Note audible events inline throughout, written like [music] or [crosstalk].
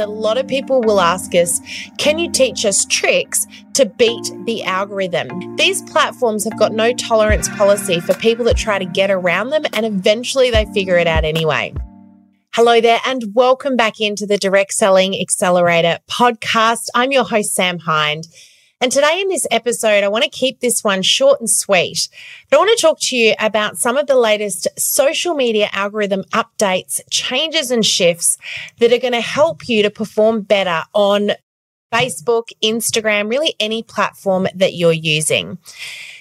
A lot of people will ask us, can you teach us tricks to beat the algorithm? These platforms have got no tolerance policy for people that try to get around them and eventually they figure it out anyway. Hello there, and welcome back into the Direct Selling Accelerator podcast. I'm your host, Sam Hind. And today in this episode, I want to keep this one short and sweet. But I want to talk to you about some of the latest social media algorithm updates, changes and shifts that are going to help you to perform better on Facebook, Instagram, really any platform that you're using.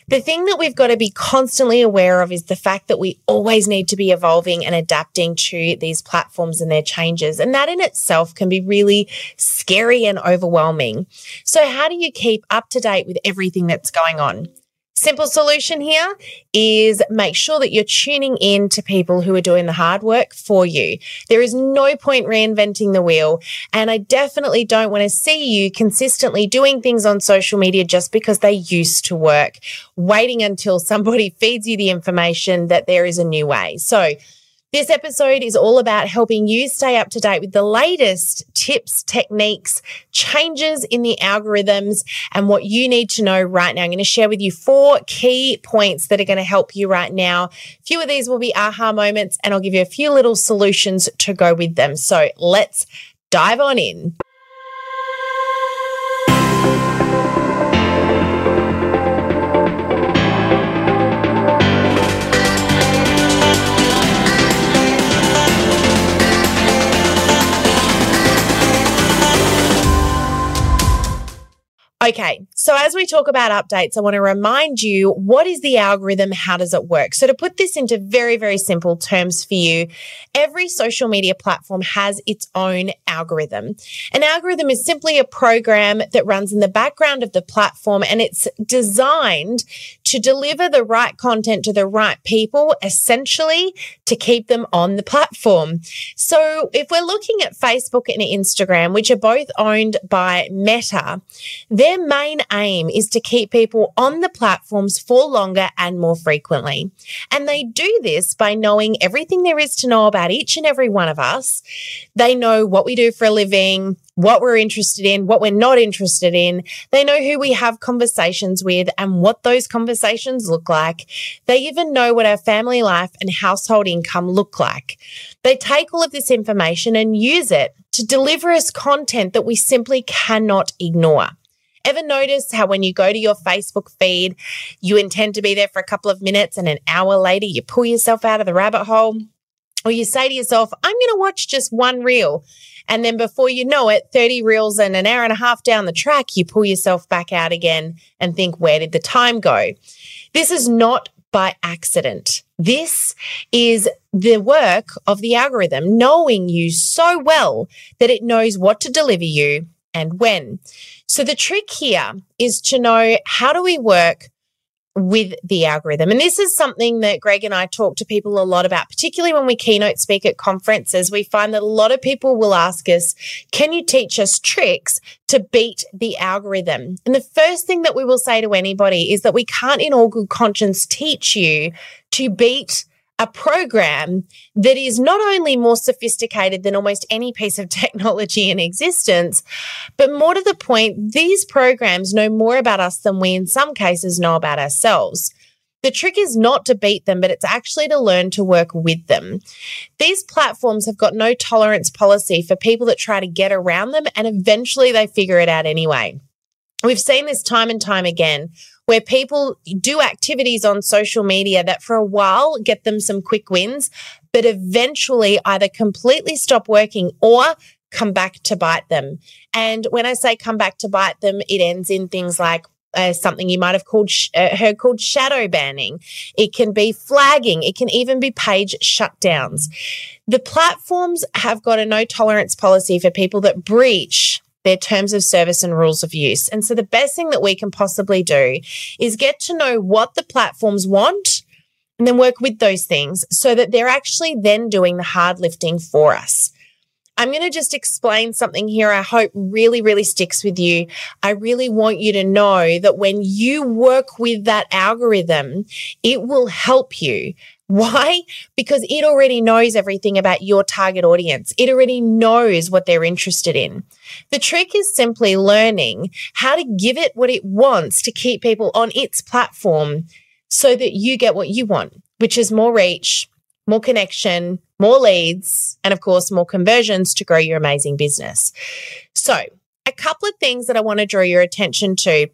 The thing that we've got to be constantly aware of is the fact that we always need to be evolving and adapting to these platforms and their changes. And that in itself can be really scary and overwhelming. So how do you keep up to date with everything that's going on? Simple solution here is make sure that you're tuning in to people who are doing the hard work for you. There is no point reinventing the wheel. And I definitely don't want to see you consistently doing things on social media just because they used to work, waiting until somebody [laughs] feeds you the information that there is a new way. So this episode is all about helping you stay up to date with the latest tips, techniques, changes in the algorithms, and what you need to know right now. I'm going to share with you four key points that are going to help you right now. A few of these will be aha moments, and I'll give you a few little solutions to go with them. So let's dive on in. Okay, so as we talk about updates, I want to remind you what is the algorithm? How does it work? So, to put this into very, very simple terms for you, every social media platform has its own algorithm. An algorithm is simply a program that runs in the background of the platform and it's designed to deliver the right content to the right people, essentially to keep them on the platform. So, if we're looking at Facebook and Instagram, which are both owned by Meta, their main aim is to keep people on the platforms for longer and more frequently. And they do this by knowing everything there is to know about each and every one of us. They know what we do for a living, what we're interested in, what we're not interested in. They know who we have conversations with and what those conversations look like. They even know what our family life and household income look like. They take all of this information and use it to deliver us content that we simply cannot ignore. Ever notice how when you go to your Facebook feed, you intend to be there for a couple of minutes and an hour later you pull yourself out of the rabbit hole? Or you say to yourself, I'm going to watch just one reel. And then before you know it, 30 reels and an hour and a half down the track, you pull yourself back out again and think, where did the time go? This is not by accident. This is the work of the algorithm, knowing you so well that it knows what to deliver you and when. So the trick here is to know how do we work with the algorithm. And this is something that Greg and I talk to people a lot about, particularly when we keynote speak at conferences. We find that a lot of people will ask us, can you teach us tricks to beat the algorithm? And the first thing that we will say to anybody is that we can't in all good conscience teach you to beat a program that is not only more sophisticated than almost any piece of [laughs] technology in existence, but more to the point, these programs know more about us than we in some cases know about ourselves. The trick is not to beat them, but it's actually to learn to work with them. These platforms have got no tolerance policy for people that try to get around them and eventually they figure it out anyway. We've seen this time and time again where people do activities on social media that for a while get them some quick wins, but eventually either completely stop working or come back to bite them. And when I say come back to bite them, it ends in things like uh, something you might have called sh- uh, heard called shadow banning. It can be flagging. It can even be page shutdowns. The platforms have got a no tolerance policy for people that breach their terms of service and rules of use. And so the best thing that we can possibly do is get to know what the platforms want and then work with those things so that they're actually then doing the hard lifting for us. I'm going to just explain something here I hope really, really sticks with you. I really want you to know that when you work with that algorithm, it will help you Why? Because it already knows everything about your target audience. It already knows what they're interested in. The trick is simply learning how to give it what it wants to keep people on its platform so that you get what you want, which is more reach, more connection, more leads, and of course, more conversions to grow your amazing business. So, a couple of things that I want to draw your attention to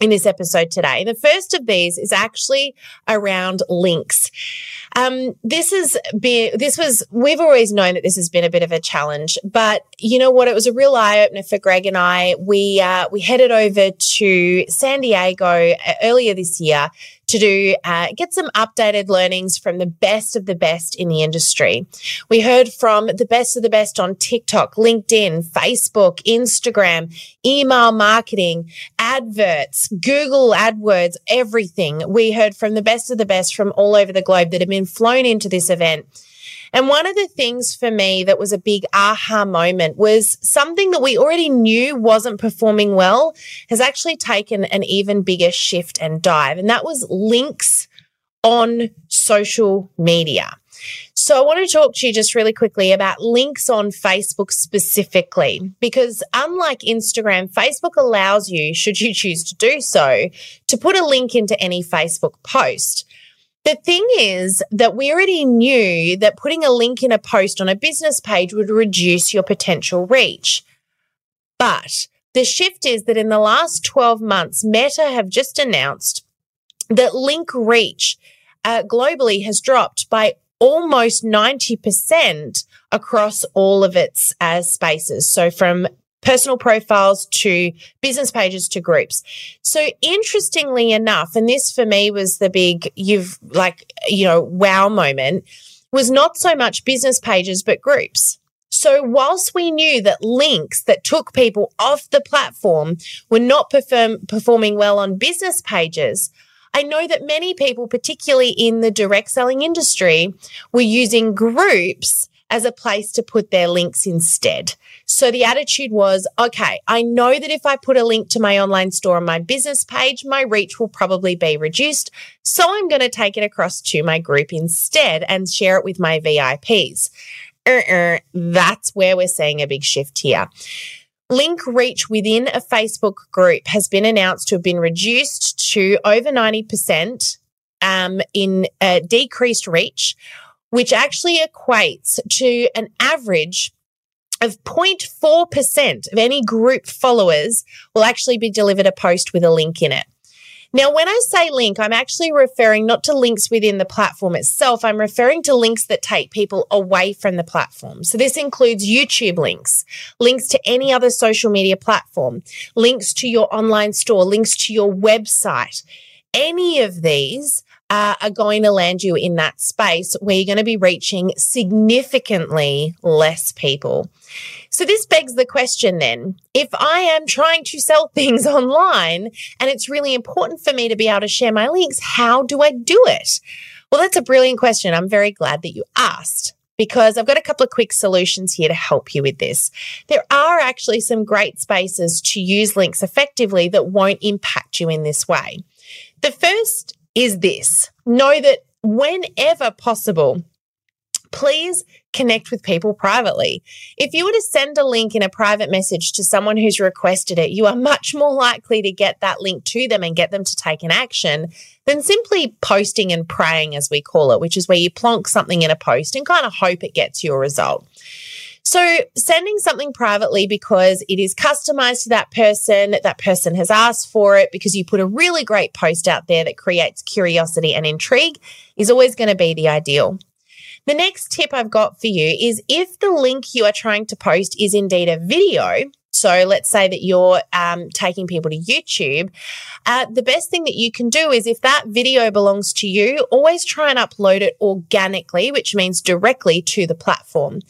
in this episode today. The first of these is actually around links. Um, this has been, this was, we've always known that this has been a bit of a challenge, but you know what? It was a real eye opener for Greg and I. We, uh, we headed over to San Diego uh, earlier this year to do uh, get some updated learnings from the best of the best in the industry. We heard from the best of the best on TikTok, LinkedIn, Facebook, Instagram, email marketing, adverts, Google AdWords, everything. We heard from the best of the best from all over the globe that have been flown into this event. And one of the things for me that was a big aha moment was something that we already knew wasn't performing well has actually taken an even bigger shift and dive. And that was links on social media. So I want to talk to you just really quickly about links on Facebook specifically, because unlike Instagram, Facebook allows you, should you choose to do so, to put a link into any Facebook post. The thing is that we already knew that putting a link in a post on a business page would reduce your potential reach. But the shift is that in the last 12 months, Meta have just announced that link reach uh, globally has dropped by almost 90% across all of its uh, spaces. So from personal profiles to business pages to groups. So interestingly enough, and this for me was the big, you've like, you know, wow moment was not so much business pages, but groups. So whilst we knew that links that took people off the platform were not perform, performing well on business pages, I know that many people, particularly in the direct selling industry, were using groups as a place to put their links instead. So the attitude was, okay, I know that if I put a link to my online store on my business page, my reach will probably be reduced. So I'm going to take it across to my group instead and share it with my VIPs. Uh-uh, that's where we're seeing a big shift here. Link reach within a Facebook group has been announced to have been reduced to over 90% um, in uh, decreased reach which actually equates to an average of 0.4% of any group followers will actually be delivered a post with a link in it. Now, when I say link, I'm actually referring not to links within the platform itself. I'm referring to links that take people away from the platform. So this includes YouTube links, links to any other social media platform, links to your online store, links to your website. Any of these uh, are going to land you in that space where you're going to be reaching significantly less people. So this begs the question then, if I am trying to sell [laughs] things online and it's really important for me to be able to share my links, how do I do it? Well, that's a brilliant question. I'm very glad that you asked because I've got a couple of quick solutions here to help you with this. There are actually some great spaces to use links effectively that won't impact you in this way. The first is this know that whenever possible, please connect with people privately. If you were to send a link in a private message to someone who's requested it, you are much more likely to get that link to them and get them to take an action than simply posting and praying, as we call it, which is where you plonk something in a post and kind of hope it gets your result. So sending something privately because it is customized to that person, that person has asked for it because you put a really great post out there that creates curiosity and intrigue is always going to be the ideal. The next tip I've got for you is if the link you are trying to post is indeed a video, so let's say that you're um, taking people to YouTube. Uh, the best thing that you can do is if that video belongs to you, always try and upload it organically, which means directly to the platform.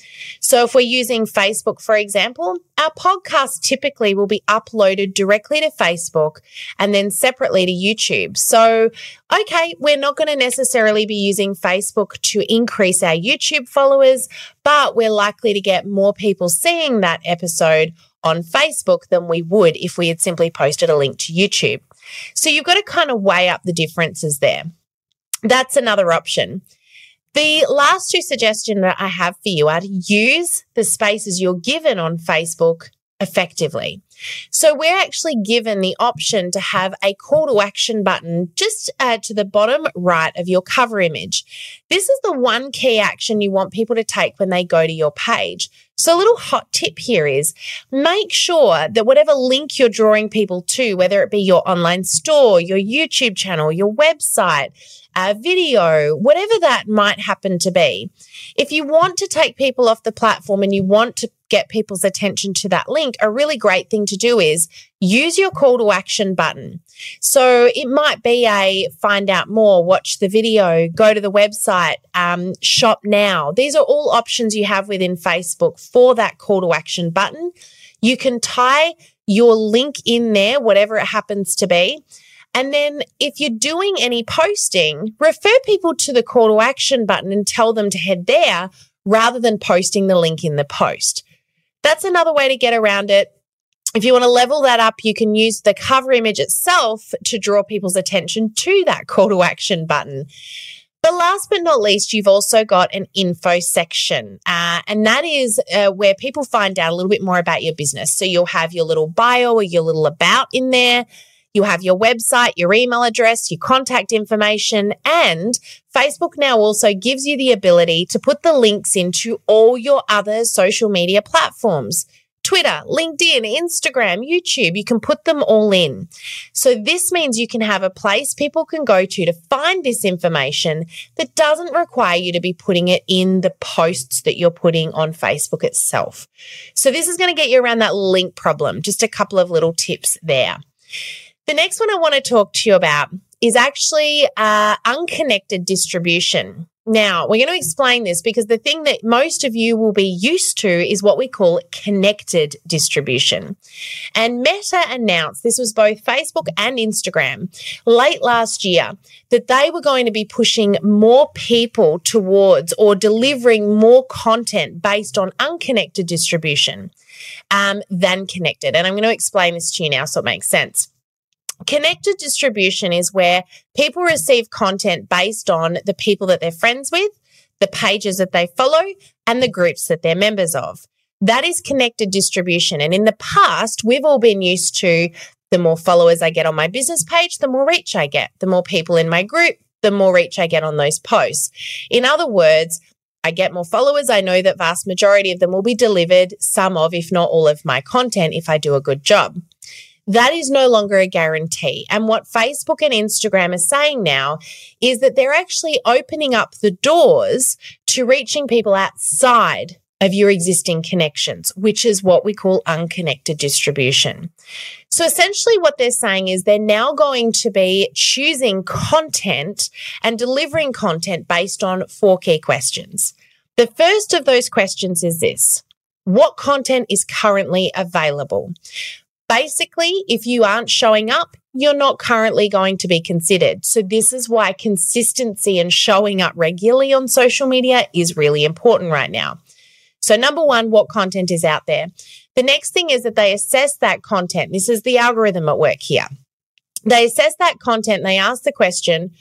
So if we're using Facebook, for example, our podcast typically will be uploaded directly to Facebook and then separately to YouTube. So, okay, we're not going to necessarily be using Facebook to increase our YouTube followers, but we're likely to get more people seeing that episode on Facebook than we would if we had simply posted a link to YouTube. So you've got to kind of weigh up the differences there. That's another option. The last two suggestions that I have for you are to use the spaces you're given on Facebook effectively. So we're actually given the option to have a call to action button just uh, to the bottom right of your cover image. This is the one key action you want people to take when they go to your page. So a little hot tip here is make sure that whatever link you're drawing people to, whether it be your online store, your YouTube channel, your website, a video, whatever that might happen to be. If you want to take people off the platform and you want to get people's attention to that link, a really great thing to do is use your call to action button. So it might be a find out more, watch the video, go to the website, um, shop now. These are all options you have within Facebook for that call to action button. You can tie your link in there, whatever it happens to be. And then if you're doing any posting, refer people to the call to action button and tell them to head there rather than posting the link in the post. That's another way to get around it. If you want to level that up, you can use the cover image itself to draw people's attention to that call to action button. But last but not least, you've also got an info section, uh, and that is uh, where people find out a little bit more about your business. So you'll have your little bio or your little about in there. You have your website, your email address, your contact information, and Facebook now also gives you the ability to put the links into all your other social media platforms. Twitter, LinkedIn, Instagram, YouTube, you can put them all in. So this means you can have a place people can go to to find this information that doesn't require you to be putting it in the posts that you're putting on Facebook itself. So this is going to get you around that link problem. Just a couple of little tips there. The next one I want to talk to you about is actually uh, unconnected distribution. Now, we're going to explain this because the thing that most of you will be used to is what we call connected distribution. And Meta announced this was both Facebook and Instagram late last year that they were going to be pushing more people towards or delivering more content based on unconnected distribution um, than connected. And I'm going to explain this to you now so it makes sense. Connected distribution is where people receive content based on the people that they're friends with, the pages that they follow, and the groups that they're members of. That is connected distribution. And in the past, we've all been used to the more followers I get on my business page, the more reach I get. The more people in my group, the more reach I get on those posts. In other words, I get more followers. I know that vast majority of them will be delivered some of, if not all of my content if I do a good job. That is no longer a guarantee. And what Facebook and Instagram are saying now is that they're actually opening up the doors to reaching people outside of your existing connections, which is what we call unconnected distribution. So essentially what they're saying is they're now going to be choosing content and delivering content based on four key questions. The first of those questions is this. What content is currently available? Basically, if you aren't showing up, you're not currently going to be considered. So, this is why consistency and showing up regularly on social media is really important right now. So, number one, what content is out there? The next thing is that they assess that content. This is the algorithm at work here. They assess that content they ask the question,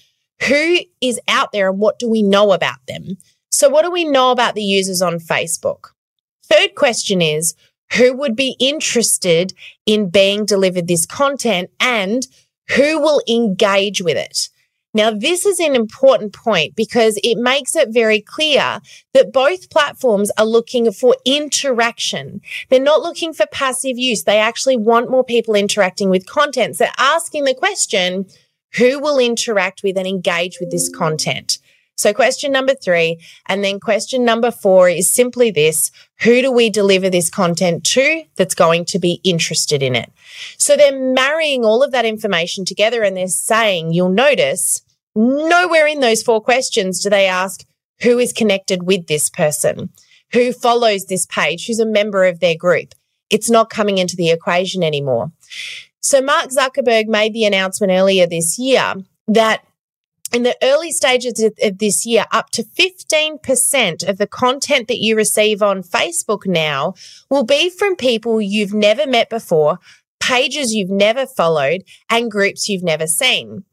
who is out there and what do we know about them? So, what do we know about the users on Facebook? Third question is, who would be interested in being delivered this content and who will engage with it. Now, this is an important point because it makes it very clear that both platforms are looking for interaction. They're not looking for passive use. They actually want more people interacting with content. So asking the question, who will interact with and engage with this content? So question number three. And then question number four is simply this. Who do we deliver this content to that's going to be interested in it? So they're marrying all of that information together and they're saying, you'll notice nowhere in those four questions do they ask who is connected with this person, who follows this page, who's a member of their group. It's not coming into the equation anymore. So Mark Zuckerberg made the announcement earlier this year that in the early stages of this year, up to 15% of the content that you receive on Facebook now will be from people you've never met before, pages you've never followed, and groups you've never seen.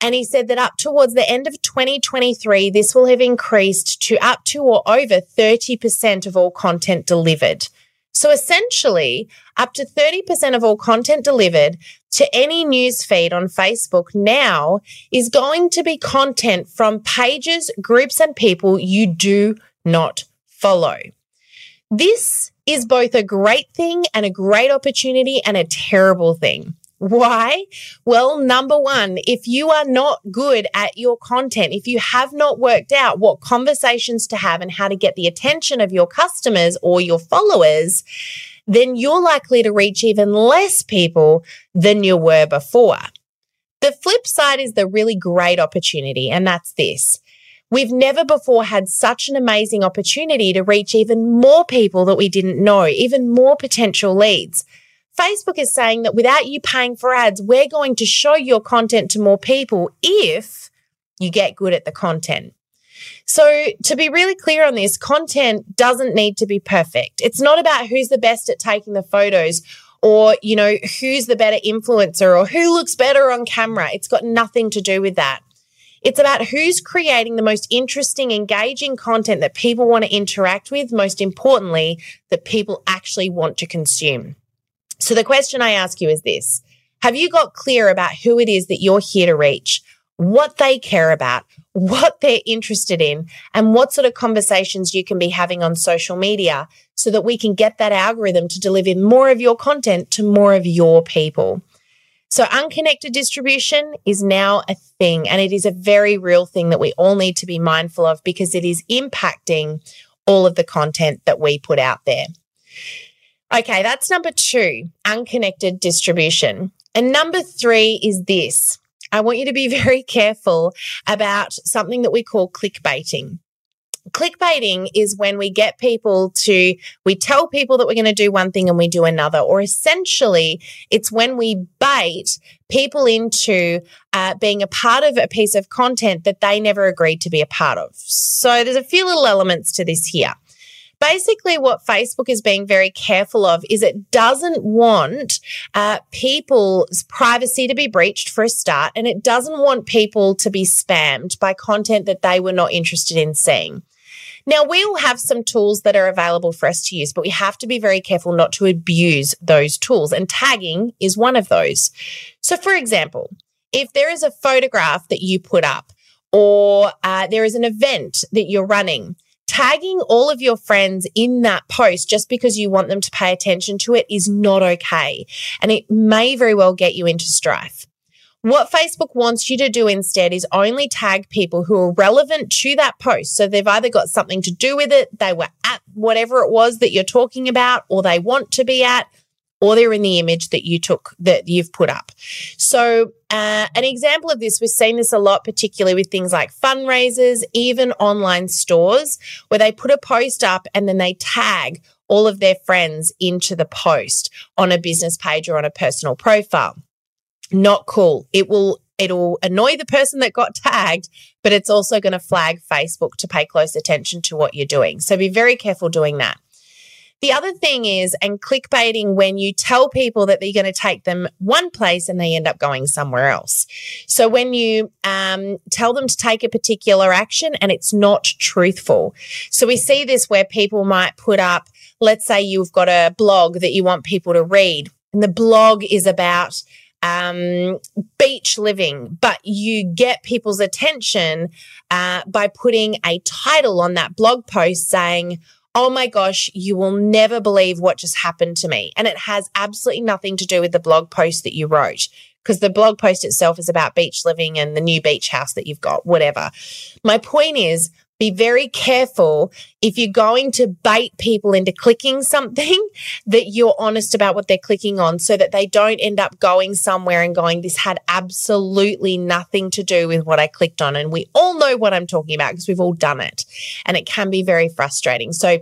And he said that up towards the end of 2023, this will have increased to up to or over 30% of all content delivered. So essentially, up to 30% of all content delivered to any news feed on Facebook now is going to be content from pages, groups, and people you do not follow. This is both a great thing and a great opportunity and a terrible thing. Why? Well, number one, if you are not good at your content, if you have not worked out what conversations to have and how to get the attention of your customers or your followers, then you're likely to reach even less people than you were before. The flip side is the really great opportunity, and that's this. We've never before had such an amazing opportunity to reach even more people that we didn't know, even more potential leads. Facebook is saying that without you paying for ads, we're going to show your content to more people if you get good at the content. So, to be really clear on this, content doesn't need to be perfect. It's not about who's the best at taking the photos or, you know, who's the better influencer or who looks better on camera. It's got nothing to do with that. It's about who's creating the most interesting, engaging content that people want to interact with, most importantly, that people actually want to consume. So the question I ask you is this Have you got clear about who it is that you're here to reach, what they care about, what they're interested in, and what sort of conversations you can be having on social media so that we can get that algorithm to deliver more of your content to more of your people? So, unconnected distribution is now a thing, and it is a very real thing that we all need to be mindful of because it is impacting all of the content that we put out there. Okay, that's number two, unconnected distribution. And number three is this I want you to be [laughs] very careful about something that we call clickbaiting clickbaiting is when we get people to, we tell people that we're going to do one thing and we do another. Or essentially, it's when we bait people into uh, being a part of a piece of content that they never agreed to be a part of. So there's a few little elements to this here. Basically, what Facebook is being very careful of is it doesn't want uh, people's privacy to be breached for a start, and it doesn't want people to be spammed by content that they were not interested in seeing. Now, we will have some tools that are available for us to use, but we have to be very careful not to abuse those tools. And tagging is one of those. So, for example, if there is a photograph that you put up, or uh, there is an event that you're running, tagging all of your friends in that post just because you want them to pay attention to it is not okay. And it may very well get you into strife. What Facebook wants you to do instead is only tag people who are relevant to that post. So they've either got something to do with it, they were at whatever it was that you're talking about, or they want to be at, or they're in the image that you took that you've put up. So, uh, an example of this, we've seen this a lot, particularly with things like fundraisers, even online stores, where they put a post up and then they tag all of their friends into the post on a business page or on a personal profile not cool. It will it'll annoy the person that got tagged, but it's also going to flag Facebook to pay close attention to what you're doing. So be very careful doing that. The other thing is, and clickbaiting when you tell people that they're going to take them one place and they end up going somewhere else. So when you um, tell them to take a particular action and it's not truthful. So we see this where people might put up, let's say you've got a blog that you want people to read, and the blog is about um, beach living, but you get people's attention uh, by putting a title on that blog post saying, Oh my gosh, you will never believe what just happened to me. And it has absolutely nothing to do with the blog post that you wrote because the blog post itself is about beach living and the new beach house that you've got, whatever. My point is, be very careful if you're going to bait people into clicking something [laughs] that you're honest about what they're clicking on so that they don't end up going somewhere and going, this had absolutely nothing to do with what I clicked on. And we all know what I'm talking about because we've all done it. And it can be very frustrating. So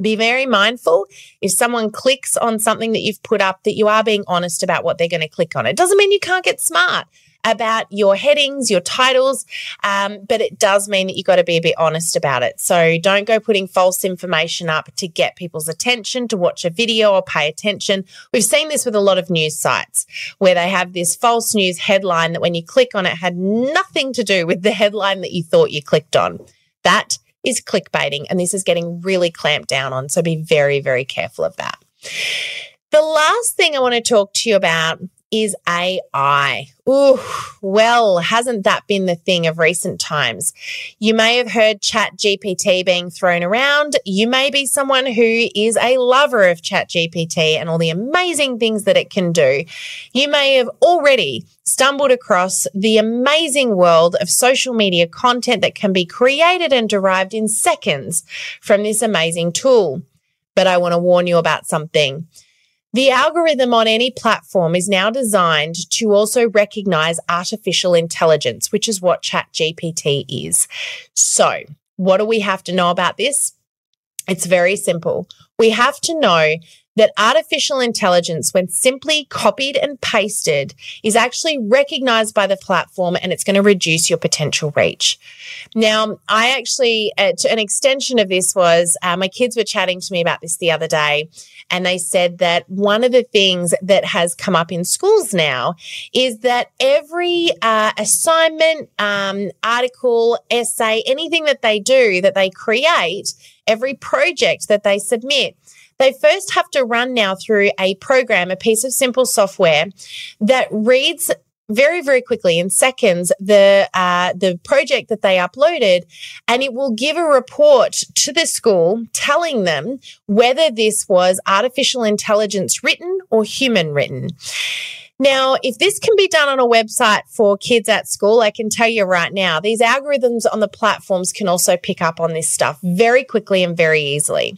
be very mindful if someone clicks on something that you've put up that you are being honest about what they're going to click on. It doesn't mean you can't get smart about your headings, your titles, um, but it does mean that you've got to be a bit honest about it. So don't go putting false information up to get people's attention to watch a video or pay attention. We've seen this with a lot of news sites where they have this false news headline that when you click on it had nothing to do with the [laughs] headline that you thought you clicked on. That is clickbaiting, and this is getting really clamped down on. So be very, very careful of that. The last thing I want to talk to you about is AI. Ooh, well, hasn't that been the thing of recent times? You may have heard Chat GPT being thrown around. You may be someone who is a lover of Chat GPT and all the amazing things that it can do. You may have already stumbled across the amazing world of social media content that can be created and derived in seconds from this amazing tool. But I want to warn you about something. The algorithm on any platform is now designed to also recognize artificial intelligence, which is what ChatGPT is. So, what do we have to know about this? It's very simple. We have to know that artificial intelligence, when simply copied and pasted, is actually recognized by the platform and it's going to reduce your potential reach. Now, I actually, uh, an extension of this was uh, my kids were chatting to me about this the other day, and they said that one of the things that has come up in schools now is that every uh, assignment, um, article, essay, anything that they do, that they create, every project that they submit, they first have to run now through a program, a piece of simple software that reads very very quickly in seconds the uh, the project that they uploaded and it will give a report to the school telling them whether this was artificial intelligence written or human written now, if this can be done on a website for kids at school, I can tell you right now, these algorithms on the platforms can also pick up on this stuff very quickly and very easily.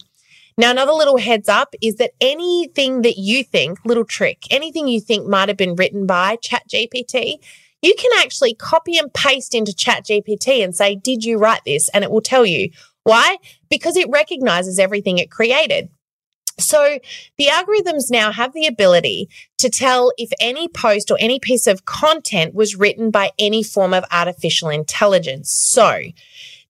Now, another little heads up is that anything that you think, little trick, anything you think might have been written by ChatGPT, you can actually copy and paste into ChatGPT and say, Did you write this? And it will tell you. Why? Because it recognizes everything it created. So the algorithms now have the ability to tell if any post or any piece of content was written by any form of artificial intelligence. So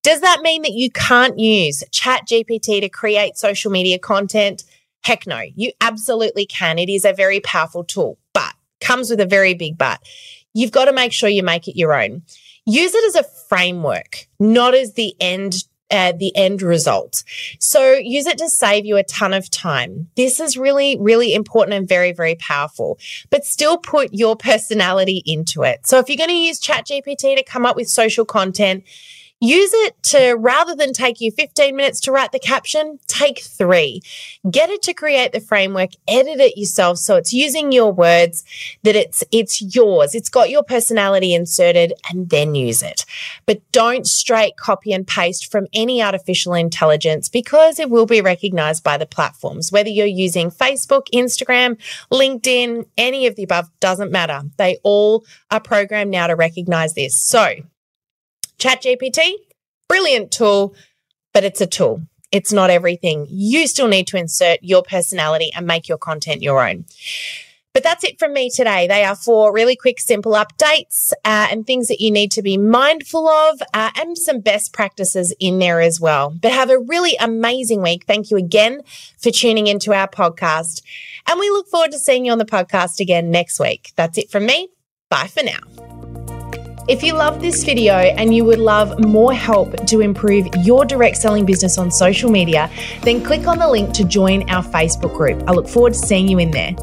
does that mean that you can't use Chat GPT to create social media content? Heck no, you absolutely can. It is a very powerful tool, but comes with a very big but. You've got to make sure you make it your own. Use it as a framework, not as the end uh, the end result. So use it to save you a ton of time. This is really, really important and very, very powerful, but still put your personality into it. So if you're going to use ChatGPT to come up with social content, Use it to rather than take you 15 minutes to write the caption, take three. Get it to create the framework, edit it yourself so it's using your words, that it's it's yours. It's got your personality inserted and then use it. But don't straight copy and paste from any artificial intelligence because it will be recognized by the platforms. Whether you're using Facebook, Instagram, LinkedIn, any of the above doesn't matter. They all are programmed now to recognize this. So ChatGPT, brilliant tool, but it's a tool. It's not everything. You still need to insert your personality and make your content your own. But that's it from me today. They are four really quick, simple updates uh, and things that you need to be mindful of, uh, and some best practices in there as well. But have a really amazing week. Thank you again for tuning into our podcast. And we look forward to seeing you on the podcast again next week. That's it from me. Bye for now. If you love this video and you would love more help to improve your direct selling business on social media, then click on the link to join our Facebook group. I look forward to seeing you in there.